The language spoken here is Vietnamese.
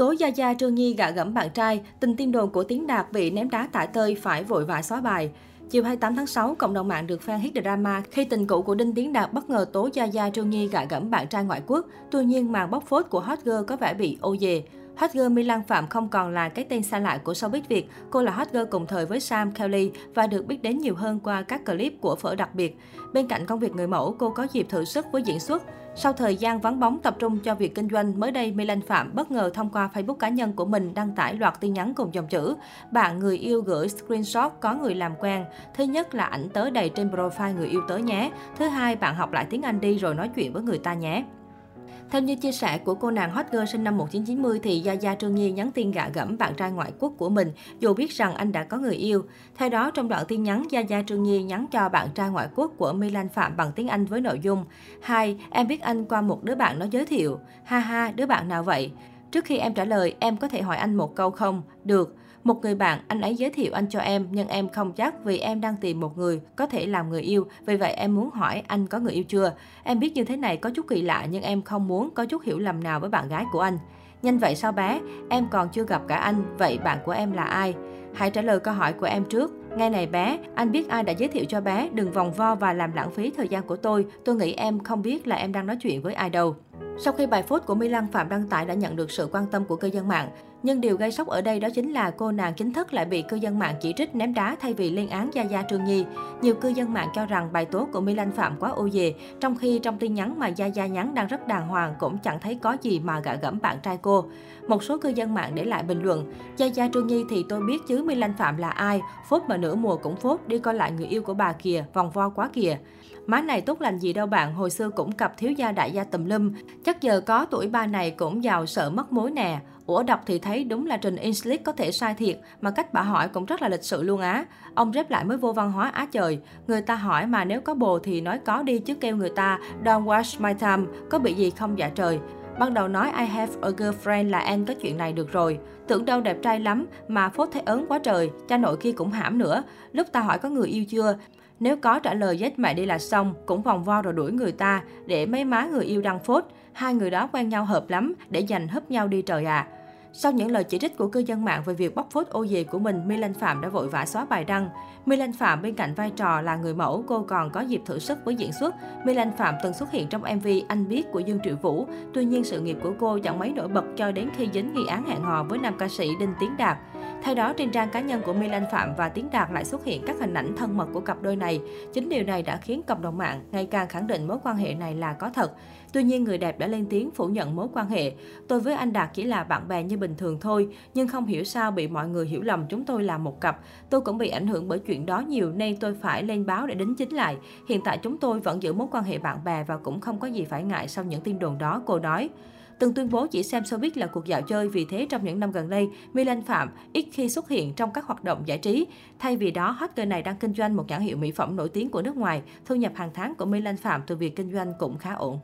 Tố Gia Gia Trương Nhi gạ gẫm bạn trai, tình tin đồn của Tiến Đạt bị ném đá tả tơi phải vội vã xóa bài. Chiều 28 tháng 6, cộng đồng mạng được fan hit drama khi tình cũ của Đinh Tiến Đạt bất ngờ tố Gia Gia Trương Nhi gạ gẫm bạn trai ngoại quốc. Tuy nhiên, màn bóc phốt của hot girl có vẻ bị ô dề. Hot girl Milan Phạm không còn là cái tên xa lạ của showbiz Việt. Cô là hot girl cùng thời với Sam Kelly và được biết đến nhiều hơn qua các clip của phở đặc biệt. Bên cạnh công việc người mẫu, cô có dịp thử sức với diễn xuất. Sau thời gian vắng bóng tập trung cho việc kinh doanh, mới đây Milan Phạm bất ngờ thông qua Facebook cá nhân của mình đăng tải loạt tin nhắn cùng dòng chữ Bạn người yêu gửi screenshot có người làm quen. Thứ nhất là ảnh tới đầy trên profile người yêu tới nhé. Thứ hai, bạn học lại tiếng Anh đi rồi nói chuyện với người ta nhé. Theo như chia sẻ của cô nàng hot girl sinh năm 1990 thì Gia Gia Trương Nhi nhắn tin gạ gẫm bạn trai ngoại quốc của mình dù biết rằng anh đã có người yêu. Theo đó, trong đoạn tin nhắn, Gia Gia Trương Nhi nhắn cho bạn trai ngoại quốc của Milan Phạm bằng tiếng Anh với nội dung Hai, em biết anh qua một đứa bạn nó giới thiệu. Ha ha, đứa bạn nào vậy? Trước khi em trả lời, em có thể hỏi anh một câu không? Được. Một người bạn, anh ấy giới thiệu anh cho em, nhưng em không chắc vì em đang tìm một người có thể làm người yêu. Vì vậy em muốn hỏi anh có người yêu chưa? Em biết như thế này có chút kỳ lạ nhưng em không muốn có chút hiểu lầm nào với bạn gái của anh. Nhanh vậy sao bé? Em còn chưa gặp cả anh, vậy bạn của em là ai? Hãy trả lời câu hỏi của em trước. Nghe này bé, anh biết ai đã giới thiệu cho bé, đừng vòng vo và làm lãng phí thời gian của tôi. Tôi nghĩ em không biết là em đang nói chuyện với ai đâu. Sau khi bài phốt của My Lan Phạm đăng tải đã nhận được sự quan tâm của cư dân mạng, nhưng điều gây sốc ở đây đó chính là cô nàng chính thức lại bị cư dân mạng chỉ trích ném đá thay vì lên án Gia Gia Trương Nhi. Nhiều cư dân mạng cho rằng bài tố của My Lan Phạm quá ô dề, trong khi trong tin nhắn mà Gia Gia nhắn đang rất đàng hoàng cũng chẳng thấy có gì mà gạ gẫm bạn trai cô. Một số cư dân mạng để lại bình luận, Gia Gia Trương Nhi thì tôi biết chứ My Lan Phạm là ai, phốt mà nửa mùa cũng phốt, đi coi lại người yêu của bà kìa, vòng vo quá kìa. Má này tốt lành gì đâu bạn, hồi xưa cũng cặp thiếu gia đại gia tùm lum. Chắc giờ có tuổi ba này cũng giàu sợ mất mối nè. Ủa đọc thì thấy đúng là Trình Inslick có thể sai thiệt, mà cách bà hỏi cũng rất là lịch sự luôn á. Ông rep lại mới vô văn hóa á trời. Người ta hỏi mà nếu có bồ thì nói có đi chứ kêu người ta don't waste my time, có bị gì không dạ trời. Ban đầu nói I have a girlfriend là anh có chuyện này được rồi. Tưởng đâu đẹp trai lắm mà phốt thấy ớn quá trời, cha nội kia cũng hãm nữa. Lúc ta hỏi có người yêu chưa, nếu có trả lời dết mẹ đi là xong, cũng vòng vo rồi đuổi người ta, để mấy má người yêu đăng phốt. Hai người đó quen nhau hợp lắm, để giành hấp nhau đi trời à. Sau những lời chỉ trích của cư dân mạng về việc bóc phốt ô dề của mình, My Lan Phạm đã vội vã xóa bài đăng. My Lan Phạm bên cạnh vai trò là người mẫu, cô còn có dịp thử sức với diễn xuất. My Lan Phạm từng xuất hiện trong MV Anh biết của Dương Triệu Vũ. Tuy nhiên sự nghiệp của cô chẳng mấy nổi bật cho đến khi dính nghi án hẹn hò với nam ca sĩ Đinh Tiến Đạt. Theo đó, trên trang cá nhân của Milan Phạm và Tiến Đạt lại xuất hiện các hình ảnh thân mật của cặp đôi này. Chính điều này đã khiến cộng đồng mạng ngày càng khẳng định mối quan hệ này là có thật. Tuy nhiên, người đẹp đã lên tiếng phủ nhận mối quan hệ. Tôi với anh Đạt chỉ là bạn bè như bình thường thôi, nhưng không hiểu sao bị mọi người hiểu lầm chúng tôi là một cặp. Tôi cũng bị ảnh hưởng bởi chuyện đó nhiều nên tôi phải lên báo để đính chính lại. Hiện tại chúng tôi vẫn giữ mối quan hệ bạn bè và cũng không có gì phải ngại sau những tin đồn đó, cô nói từng tuyên bố chỉ xem showbiz là cuộc dạo chơi, vì thế trong những năm gần đây, Milan Phạm ít khi xuất hiện trong các hoạt động giải trí. Thay vì đó, hot girl này đang kinh doanh một nhãn hiệu mỹ phẩm nổi tiếng của nước ngoài. Thu nhập hàng tháng của Milan Phạm từ việc kinh doanh cũng khá ổn.